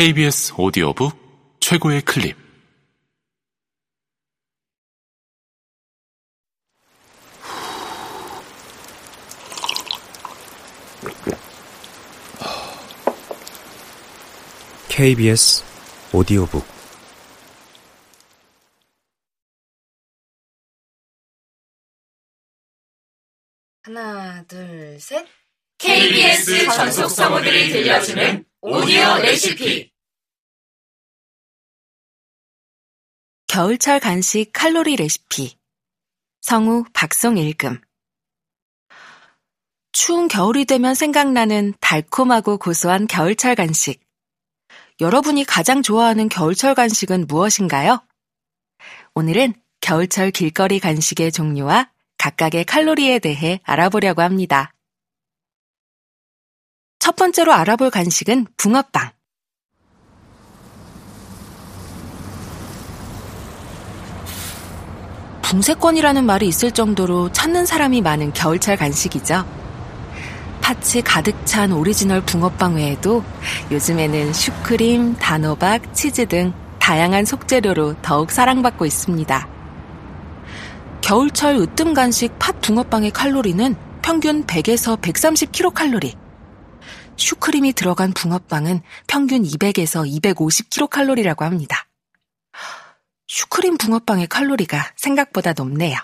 KBS 오디오북 최고의 클립 KBS 오디오북 하나, 둘, 셋. KBS 전속 성우들이 들려주는 오디오 레시피. 겨울철 간식 칼로리 레시피. 성우 박송일금. 추운 겨울이 되면 생각나는 달콤하고 고소한 겨울철 간식. 여러분이 가장 좋아하는 겨울철 간식은 무엇인가요? 오늘은 겨울철 길거리 간식의 종류와 각각의 칼로리에 대해 알아보려고 합니다. 첫 번째로 알아볼 간식은 붕어빵. 붕세권이라는 말이 있을 정도로 찾는 사람이 많은 겨울철 간식이죠. 팥을 가득 찬 오리지널 붕어빵 외에도 요즘에는 슈크림, 단호박, 치즈 등 다양한 속재료로 더욱 사랑받고 있습니다. 겨울철 으뜸 간식 팥 붕어빵의 칼로리는 평균 100에서 130kcal. 슈크림이 들어간 붕어빵은 평균 200에서 250kcal라고 합니다. 슈크림 붕어빵의 칼로리가 생각보다 높네요.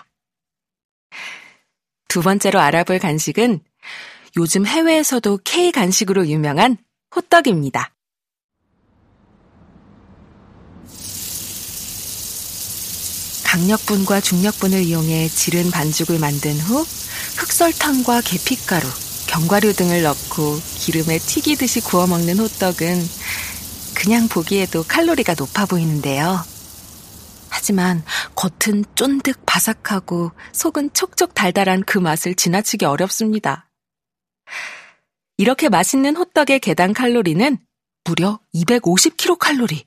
두 번째로 알아볼 간식은 요즘 해외에서도 K 간식으로 유명한 호떡입니다. 강력분과 중력분을 이용해 지른 반죽을 만든 후 흑설탕과 계피가루, 견과류 등을 넣고 기름에 튀기듯이 구워 먹는 호떡은 그냥 보기에도 칼로리가 높아 보이는데요. 하지만 겉은 쫀득 바삭하고 속은 촉촉 달달한 그 맛을 지나치기 어렵습니다. 이렇게 맛있는 호떡의 개당 칼로리는 무려 250kcal.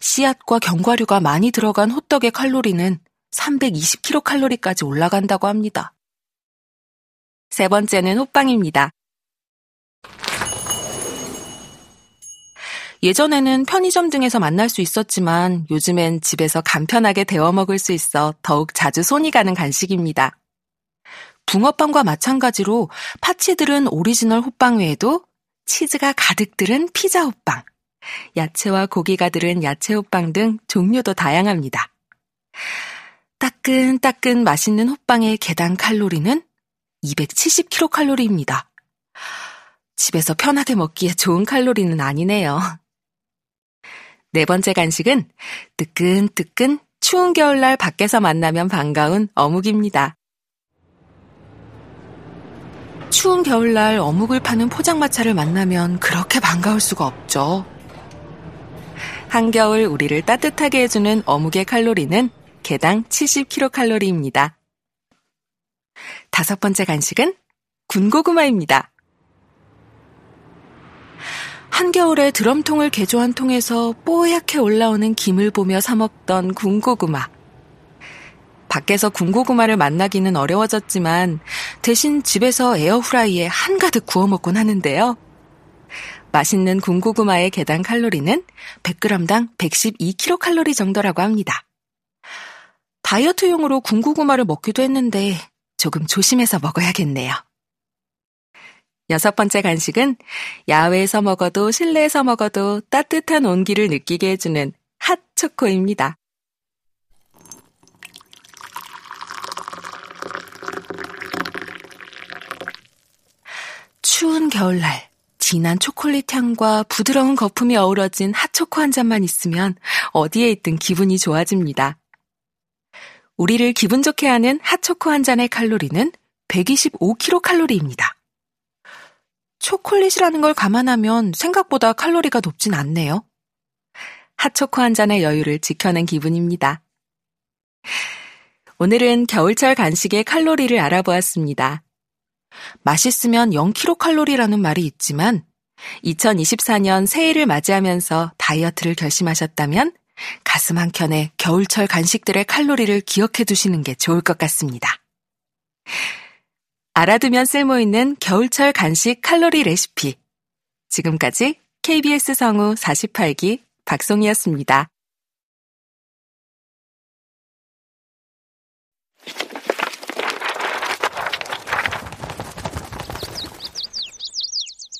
씨앗과 견과류가 많이 들어간 호떡의 칼로리는 320kcal까지 올라간다고 합니다. 세 번째는 호빵입니다. 예전에는 편의점 등에서 만날 수 있었지만 요즘엔 집에서 간편하게 데워 먹을 수 있어 더욱 자주 손이 가는 간식입니다. 붕어빵과 마찬가지로 팥이 든 오리지널 호빵 외에도 치즈가 가득 들은 피자 호빵, 야채와 고기가 들은 야채 호빵 등 종류도 다양합니다. 따끈따끈 맛있는 호빵의 개당 칼로리는 270kcal입니다. 집에서 편하게 먹기에 좋은 칼로리는 아니네요. 네 번째 간식은 뜨끈뜨끈 추운 겨울날 밖에서 만나면 반가운 어묵입니다. 추운 겨울날 어묵을 파는 포장마차를 만나면 그렇게 반가울 수가 없죠. 한겨울 우리를 따뜻하게 해주는 어묵의 칼로리는 개당 70kcal입니다. 다섯 번째 간식은 군고구마입니다. 한겨울에 드럼통을 개조한 통에서 뽀얗게 올라오는 김을 보며 사먹던 군고구마. 밖에서 군고구마를 만나기는 어려워졌지만 대신 집에서 에어프라이에 한가득 구워 먹곤 하는데요. 맛있는 군고구마의 개당 칼로리는 100g당 112kcal 정도라고 합니다. 다이어트용으로 군고구마를 먹기도 했는데 조금 조심해서 먹어야겠네요. 여섯 번째 간식은 야외에서 먹어도 실내에서 먹어도 따뜻한 온기를 느끼게 해주는 핫초코입니다. 추운 겨울날 진한 초콜릿 향과 부드러운 거품이 어우러진 핫초코 한 잔만 있으면 어디에 있든 기분이 좋아집니다. 우리를 기분 좋게 하는 핫초코 한 잔의 칼로리는 125kcal입니다. 초콜릿이라는 걸 감안하면 생각보다 칼로리가 높진 않네요. 핫초코 한 잔의 여유를 지켜낸 기분입니다. 오늘은 겨울철 간식의 칼로리를 알아보았습니다. 맛있으면 0kcal라는 말이 있지만 2024년 새해를 맞이하면서 다이어트를 결심하셨다면 가슴 한켠에 겨울철 간식들의 칼로리를 기억해 두시는 게 좋을 것 같습니다. 알아두면 쓸모있는 겨울철 간식 칼로리 레시피. 지금까지 KBS 성우 48기 박송이었습니다.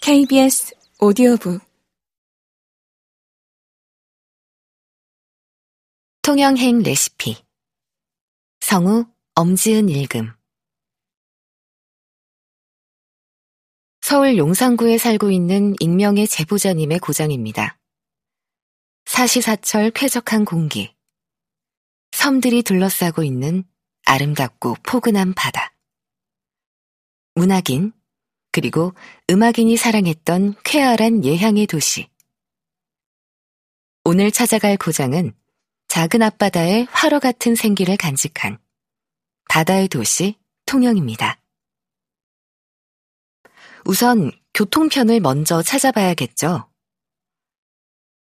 KBS 오디오북 통영행 레시피 성우 엄지은 읽음 서울 용산구에 살고 있는 익명의 제보자님의 고장입니다. 사시사철 쾌적한 공기, 섬들이 둘러싸고 있는 아름답고 포근한 바다, 문학인, 그리고 음악인이 사랑했던 쾌활한 예향의 도시. 오늘 찾아갈 고장은 작은 앞바다의 화로 같은 생기를 간직한 바다의 도시 통영입니다. 우선 교통편을 먼저 찾아봐야겠죠.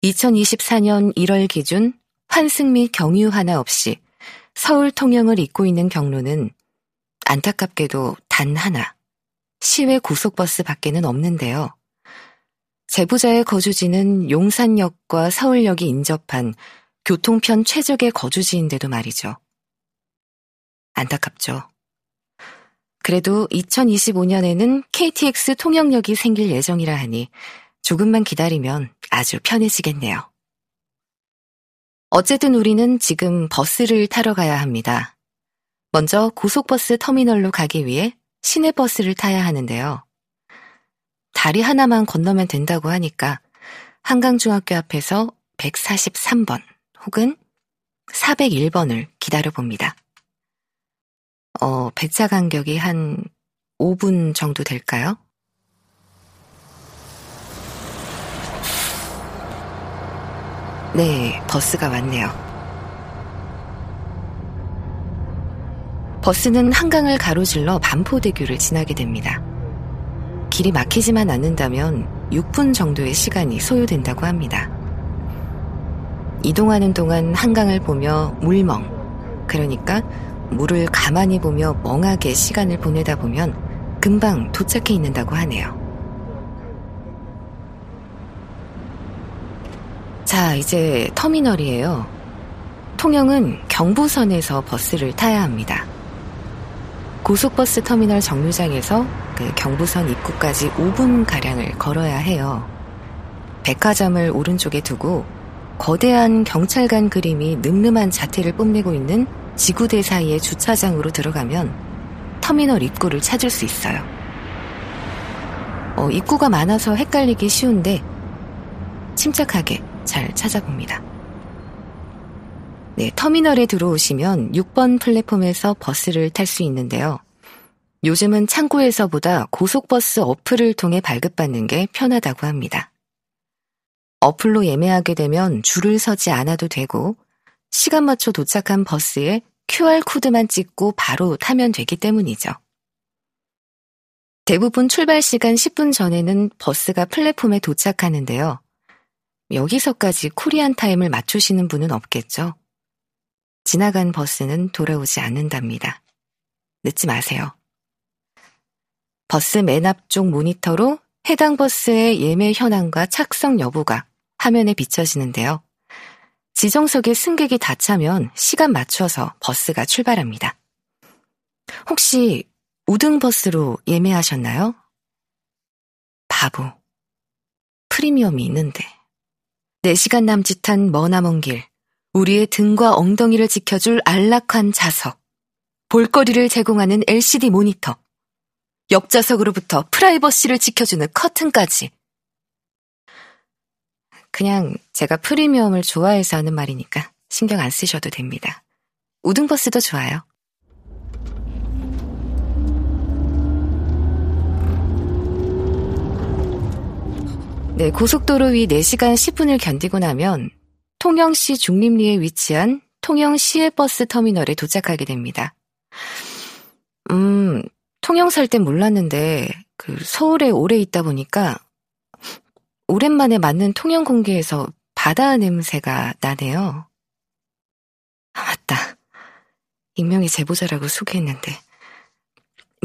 2024년 1월 기준 환승 및 경유 하나 없이 서울 통영을 잇고 있는 경로는 안타깝게도 단 하나, 시외 고속버스 밖에는 없는데요. 제보자의 거주지는 용산역과 서울역이 인접한 교통편 최적의 거주지인데도 말이죠. 안타깝죠. 그래도 2025년에는 KTX 통영역이 생길 예정이라 하니 조금만 기다리면 아주 편해지겠네요. 어쨌든 우리는 지금 버스를 타러 가야 합니다. 먼저 고속버스 터미널로 가기 위해 시내버스를 타야 하는데요. 다리 하나만 건너면 된다고 하니까 한강중학교 앞에서 143번 혹은 401번을 기다려봅니다. 어, 배차 간격이 한 5분 정도 될까요? 네, 버스가 왔네요. 버스는 한강을 가로질러 반포대교를 지나게 됩니다. 길이 막히지만 않는다면 6분 정도의 시간이 소요된다고 합니다. 이동하는 동안 한강을 보며 물멍, 그러니까 물을 가만히 보며 멍하게 시간을 보내다 보면 금방 도착해 있는다고 하네요. 자, 이제 터미널이에요. 통영은 경부선에서 버스를 타야 합니다. 고속버스 터미널 정류장에서 그 경부선 입구까지 5분가량을 걸어야 해요. 백화점을 오른쪽에 두고 거대한 경찰관 그림이 늠름한 자태를 뽐내고 있는 지구대 사이의 주차장으로 들어가면 터미널 입구를 찾을 수 있어요. 어, 입구가 많아서 헷갈리기 쉬운데 침착하게 잘 찾아봅니다. 네, 터미널에 들어오시면 6번 플랫폼에서 버스를 탈 수 있는데요. 요즘은 창구에서보다 고속버스 어플을 통해 발급받는 게 편하다고 합니다. 어플로 예매하게 되면 줄을 서지 않아도 되고 시간 맞춰 도착한 버스에 QR코드만 찍고 바로 타면 되기 때문이죠. 대부분 출발 시간 10분 전에는 버스가 플랫폼에 도착하는데요. 여기서까지 코리안 타임을 맞추시는 분은 없겠죠. 지나간 버스는 돌아오지 않는답니다. 늦지 마세요. 버스 맨 앞쪽 모니터로 해당 버스의 예매 현황과 착석 여부가 화면에 비춰지는데요. 지정석에 승객이 다 차면 시간 맞춰서 버스가 출발합니다. 혹시 우등버스로 예매하셨나요? 바보. 프리미엄이 있는데. 4시간 남짓한 머나먼 길, 우리의 등과 엉덩이를 지켜줄 안락한 좌석, 볼거리를 제공하는 LCD 모니터, 옆좌석으로부터 프라이버시를 지켜주는 커튼까지. 그냥 제가 프리미엄을 좋아해서 하는 말이니까 신경 안 쓰셔도 됩니다. 우등버스도 좋아요. 네, 고속도로 위 4시간 10분을 견디고 나면 통영시 중림리에 위치한 통영 시외버스 터미널에 도착하게 됩니다. 음, 통영 살 땐 몰랐는데 그 서울에 오래 있다 보니까 오랜만에 맞는 통영 공기에서 바다 냄새가 나네요. 아, 맞다. 익명의 제보자라고 소개했는데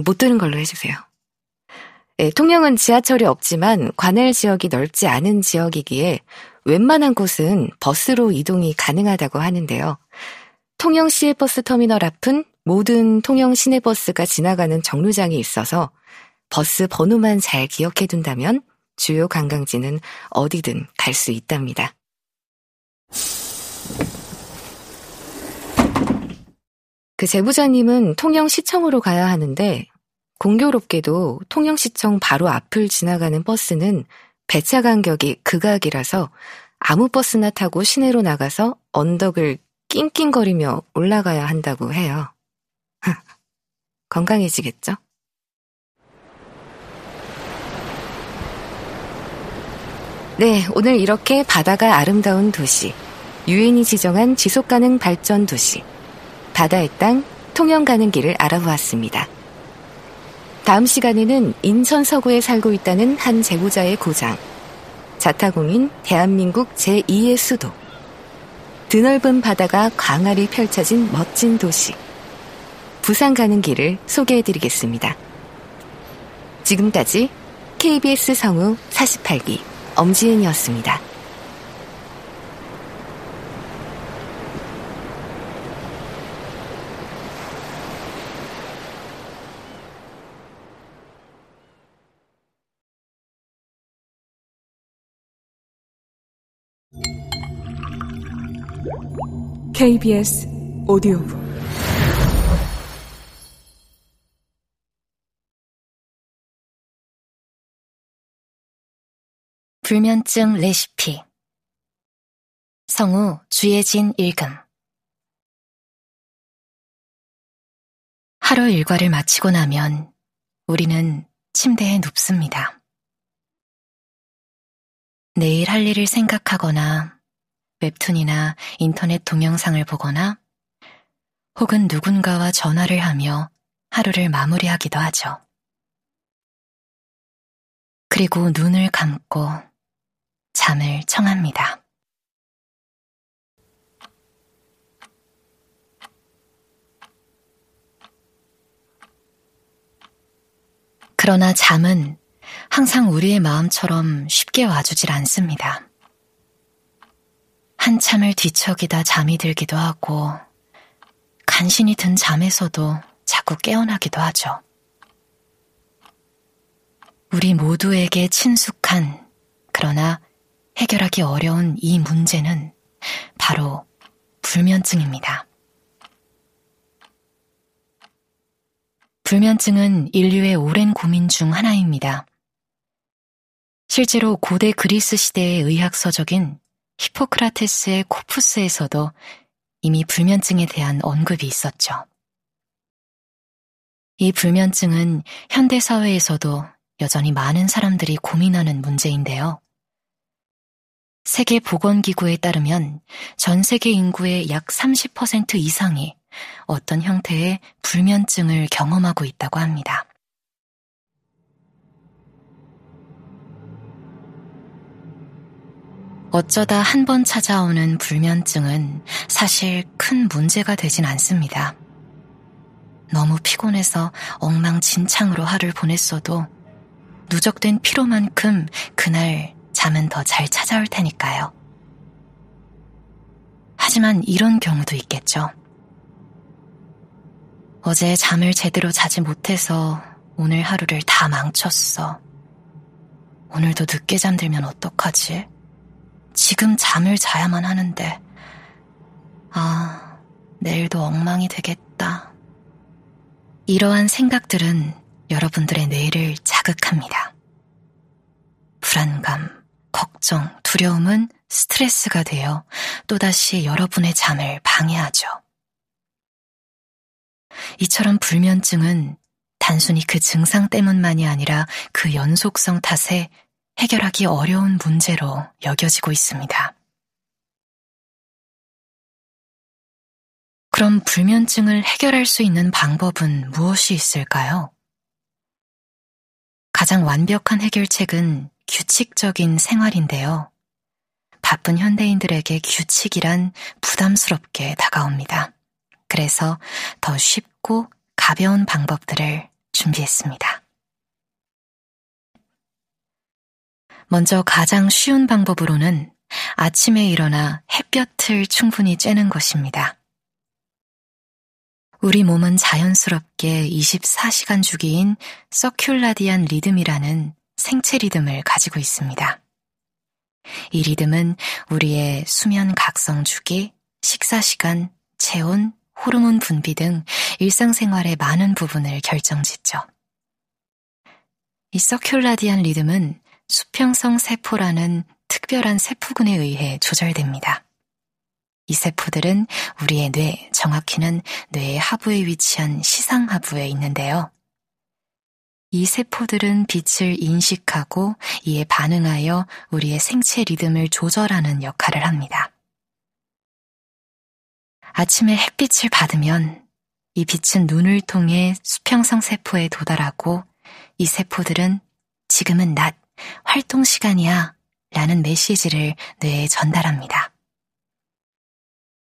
못 들은 걸로 해주세요. 예, 통영은 지하철이 없지만 관할 지역이 넓지 않은 지역이기에 웬만한 곳은 버스로 이동이 가능하다고 하는데요. 통영 시외버스 터미널 앞은 모든 통영 시내버스가 지나가는 정류장이 있어서 버스 번호만 잘 기억해 둔다면 주요 관광지는 어디든 갈 수 있답니다. 그 제보자님은 통영시청으로 가야 하는데 공교롭게도 통영시청 바로 앞을 지나가는 버스는 배차 간격이 극악이라서 아무 버스나 타고 시내로 나가서 언덕을 낑낑거리며 올라가야 한다고 해요. 건강해지겠죠? 네, 오늘 이렇게 바다가 아름다운 도시, 유엔이 지정한 지속가능 발전 도시, 바다의 땅, 통영 가는 길을 알아보았습니다. 다음 시간에는 인천 서구에 살고 있다는 한 제보자의 고장, 자타공인 대한민국 제2의 수도, 드넓은 바다가 광활히 펼쳐진 멋진 도시, 부산 가는 길을 소개해 드리겠습니다. 지금까지 KBS 성우 48기 엄지은이었습니다. KBS 오디오북 불면증 레시피 성우 주예진 일금 하루 일과를 마치고 나면 우리는 침대에 눕습니다. 내일 할 일을 생각하거나 웹툰이나 인터넷 동영상을 보거나 혹은 누군가와 전화를 하며 하루를 마무리하기도 하죠. 그리고 눈을 감고 잠을 청합니다. 그러나 잠은 항상 우리의 마음처럼 쉽게 와주질 않습니다. 한참을 뒤척이다 잠이 들기도 하고, 간신히 든 잠에서도 자꾸 깨어나기도 하죠. 우리 모두에게 친숙한, 그러나 해결하기 어려운 이 문제는 바로 불면증입니다. 불면증은 인류의 오랜 고민 중 하나입니다. 실제로 고대 그리스 시대의 의학 서적인 히포크라테스의 코푸스에서도 이미 불면증에 대한 언급이 있었죠. 이 불면증은 현대사회에서도 여전히 많은 사람들이 고민하는 문제인데요. 세계보건기구에 따르면 전 세계 인구의 약 30% 이상이 어떤 형태의 불면증을 경험하고 있다고 합니다. 어쩌다 한 번 찾아오는 불면증은 사실 큰 문제가 되진 않습니다. 너무 피곤해서 엉망진창으로 하루를 보냈어도 누적된 피로만큼 그날 잠은 더 잘 찾아올 테니까요. 하지만 이런 경우도 있겠죠. 어제 잠을 제대로 자지 못해서 오늘 하루를 다 망쳤어. 오늘도 늦게 잠들면 어떡하지? 지금 잠을 자야만 하는데, 아, 내일도 엉망이 되겠다. 이러한 생각들은 여러분들의 뇌를 자극합니다. 불안감, 걱정, 두려움은 스트레스가 되어 또다시 여러분의 잠을 방해하죠. 이처럼 불면증은 단순히 그 증상 때문만이 아니라 그 연속성 탓에 해결하기 어려운 문제로 여겨지고 있습니다. 그럼 불면증을 해결할 수 있는 방법은 무엇이 있을까요? 가장 완벽한 해결책은 규칙적인 생활인데요. 바쁜 현대인들에게 규칙이란 부담스럽게 다가옵니다. 그래서 더 쉽고 가벼운 방법들을 준비했습니다. 먼저 가장 쉬운 방법으로는 아침에 일어나 햇볕을 충분히 쬐는 것입니다. 우리 몸은 자연스럽게 24시간 주기인 서큘라디안 리듬이라는 생체 리듬을 가지고 있습니다. 이 리듬은 우리의 수면 각성 주기, 식사 시간, 체온, 호르몬 분비 등 일상생활의 많은 부분을 결정짓죠. 이 서큘라디안 리듬은 수평성 세포라는 특별한 세포군에 의해 조절됩니다. 이 세포들은 우리의 뇌, 정확히는 뇌의 하부에 위치한 시상하부에 있는데요. 이 세포들은 빛을 인식하고 이에 반응하여 우리의 생체 리듬을 조절하는 역할을 합니다. 아침에 햇빛을 받으면 이 빛은 눈을 통해 수평성 세포에 도달하고 이 세포들은 지금은 낮, 활동 시간이야 라는 메시지를 뇌에 전달합니다.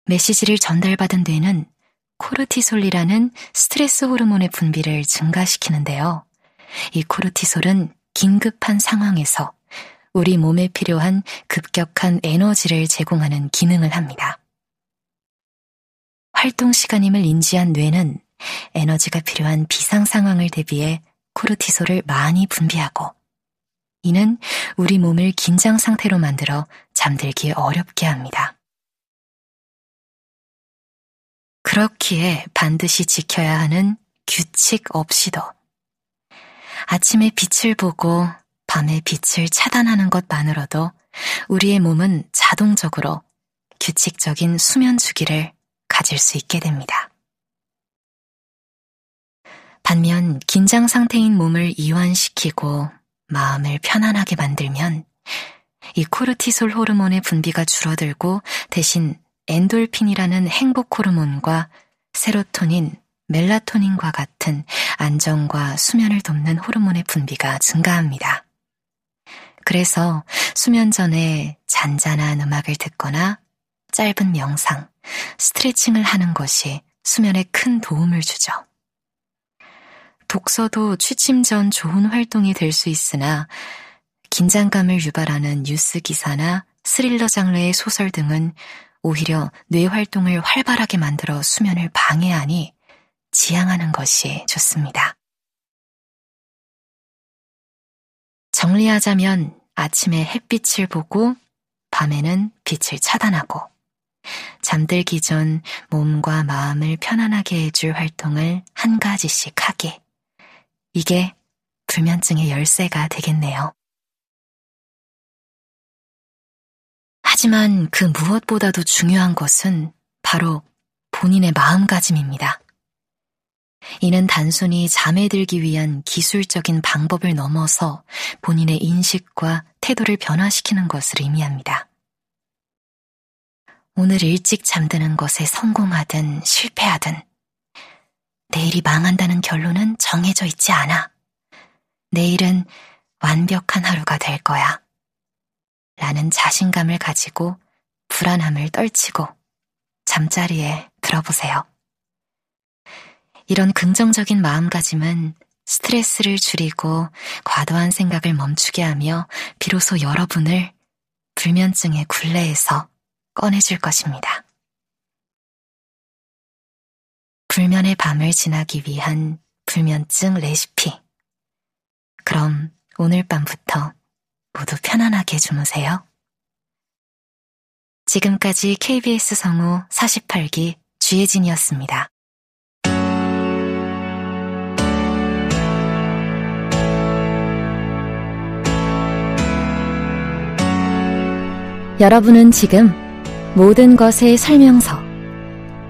메시지를 전달받은 뇌는 코르티솔이라는 스트레스 호르몬의 분비를 증가시키는데요. 이 코르티솔은 긴급한 상황에서 우리 몸에 필요한 급격한 에너지를 제공하는 기능을 합니다. 활동 시간임을 인지한 뇌는 에너지가 필요한 비상 상황을 대비해 코르티솔을 많이 분비하고 이는 우리 몸을 긴장 상태로 만들어 잠들기 어렵게 합니다. 그렇기에 반드시 지켜야 하는 규칙 없이도 아침에 빛을 보고 밤에 빛을 차단하는 것만으로도 우리의 몸은 자동적으로 규칙적인 수면 주기를 가질 수 있게 됩니다. 반면 긴장 상태인 몸을 이완시키고 마음을 편안하게 만들면 이 코르티솔 호르몬의 분비가 줄어들고 대신 엔돌핀이라는 행복 호르몬과 세로토닌, 멜라토닌과 같은 안정과 수면을 돕는 호르몬의 분비가 증가합니다. 그래서 수면 전에 잔잔한 음악을 듣거나 짧은 명상, 스트레칭을 하는 것이 수면에 큰 도움을 주죠. 독서도 취침 전 좋은 활동이 될 수 있으나 긴장감을 유발하는 뉴스 기사나 스릴러 장르의 소설 등은 오히려 뇌 활동을 활발하게 만들어 수면을 방해하니 지양하는 것이 좋습니다. 정리하자면 아침에 햇빛을 보고 밤에는 빛을 차단하고 잠들기 전 몸과 마음을 편안하게 해줄 활동을 한 가지씩 하기. 이게 불면증의 열쇠가 되겠네요. 하지만 그 무엇보다도 중요한 것은 바로 본인의 마음가짐입니다. 이는 단순히 잠에 들기 위한 기술적인 방법을 넘어서 본인의 인식과 태도를 변화시키는 것을 의미합니다. 오늘 일찍 잠드는 것에 성공하든 실패하든 내일이 망한다는 결론은 정해져 있지 않아. 내일은 완벽한 하루가 될 거야. 라는 자신감을 가지고 불안함을 떨치고 잠자리에 들어보세요. 이런 긍정적인 마음가짐은 스트레스를 줄이고 과도한 생각을 멈추게 하며 비로소 여러분을 불면증의 굴레에서 꺼내줄 것입니다. 불면의 밤을 지나기 위한 불면증 레시피. 그럼 오늘 밤부터 모두 편안하게 주무세요. 지금까지 KBS 성우 48기 주혜진이었습니다. 여러분은 지금 모든 것의 설명서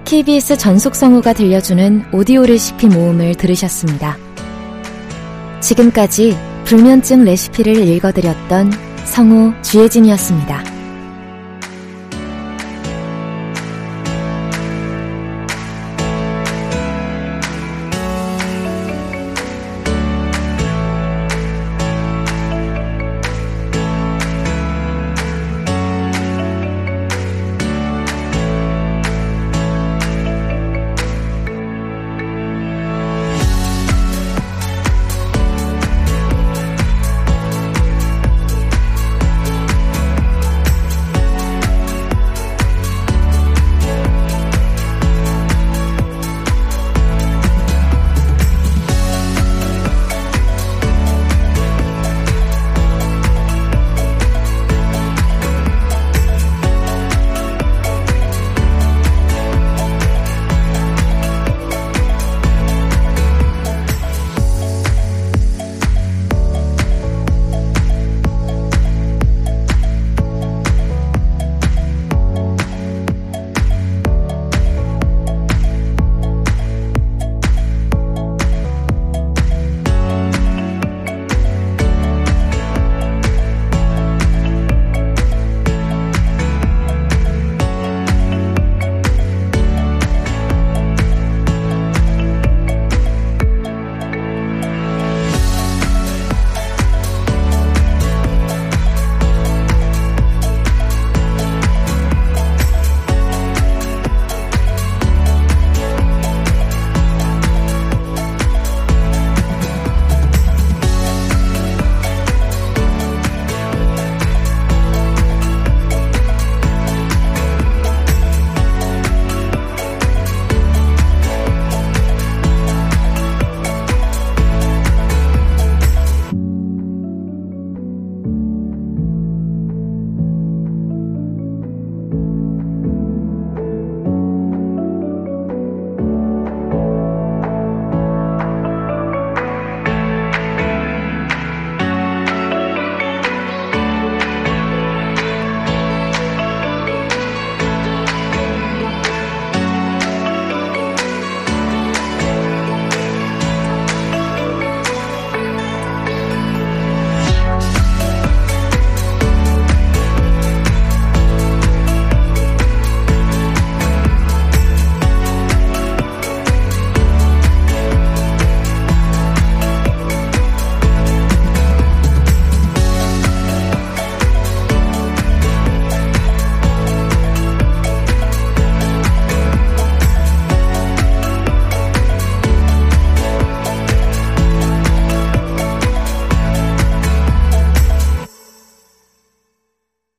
KBS 전속 성우가 들려주는 오디오 레시피 모음을 들으셨습니다. 지금까지 불면증 레시피를 읽어드렸던 성우 주혜진이었습니다.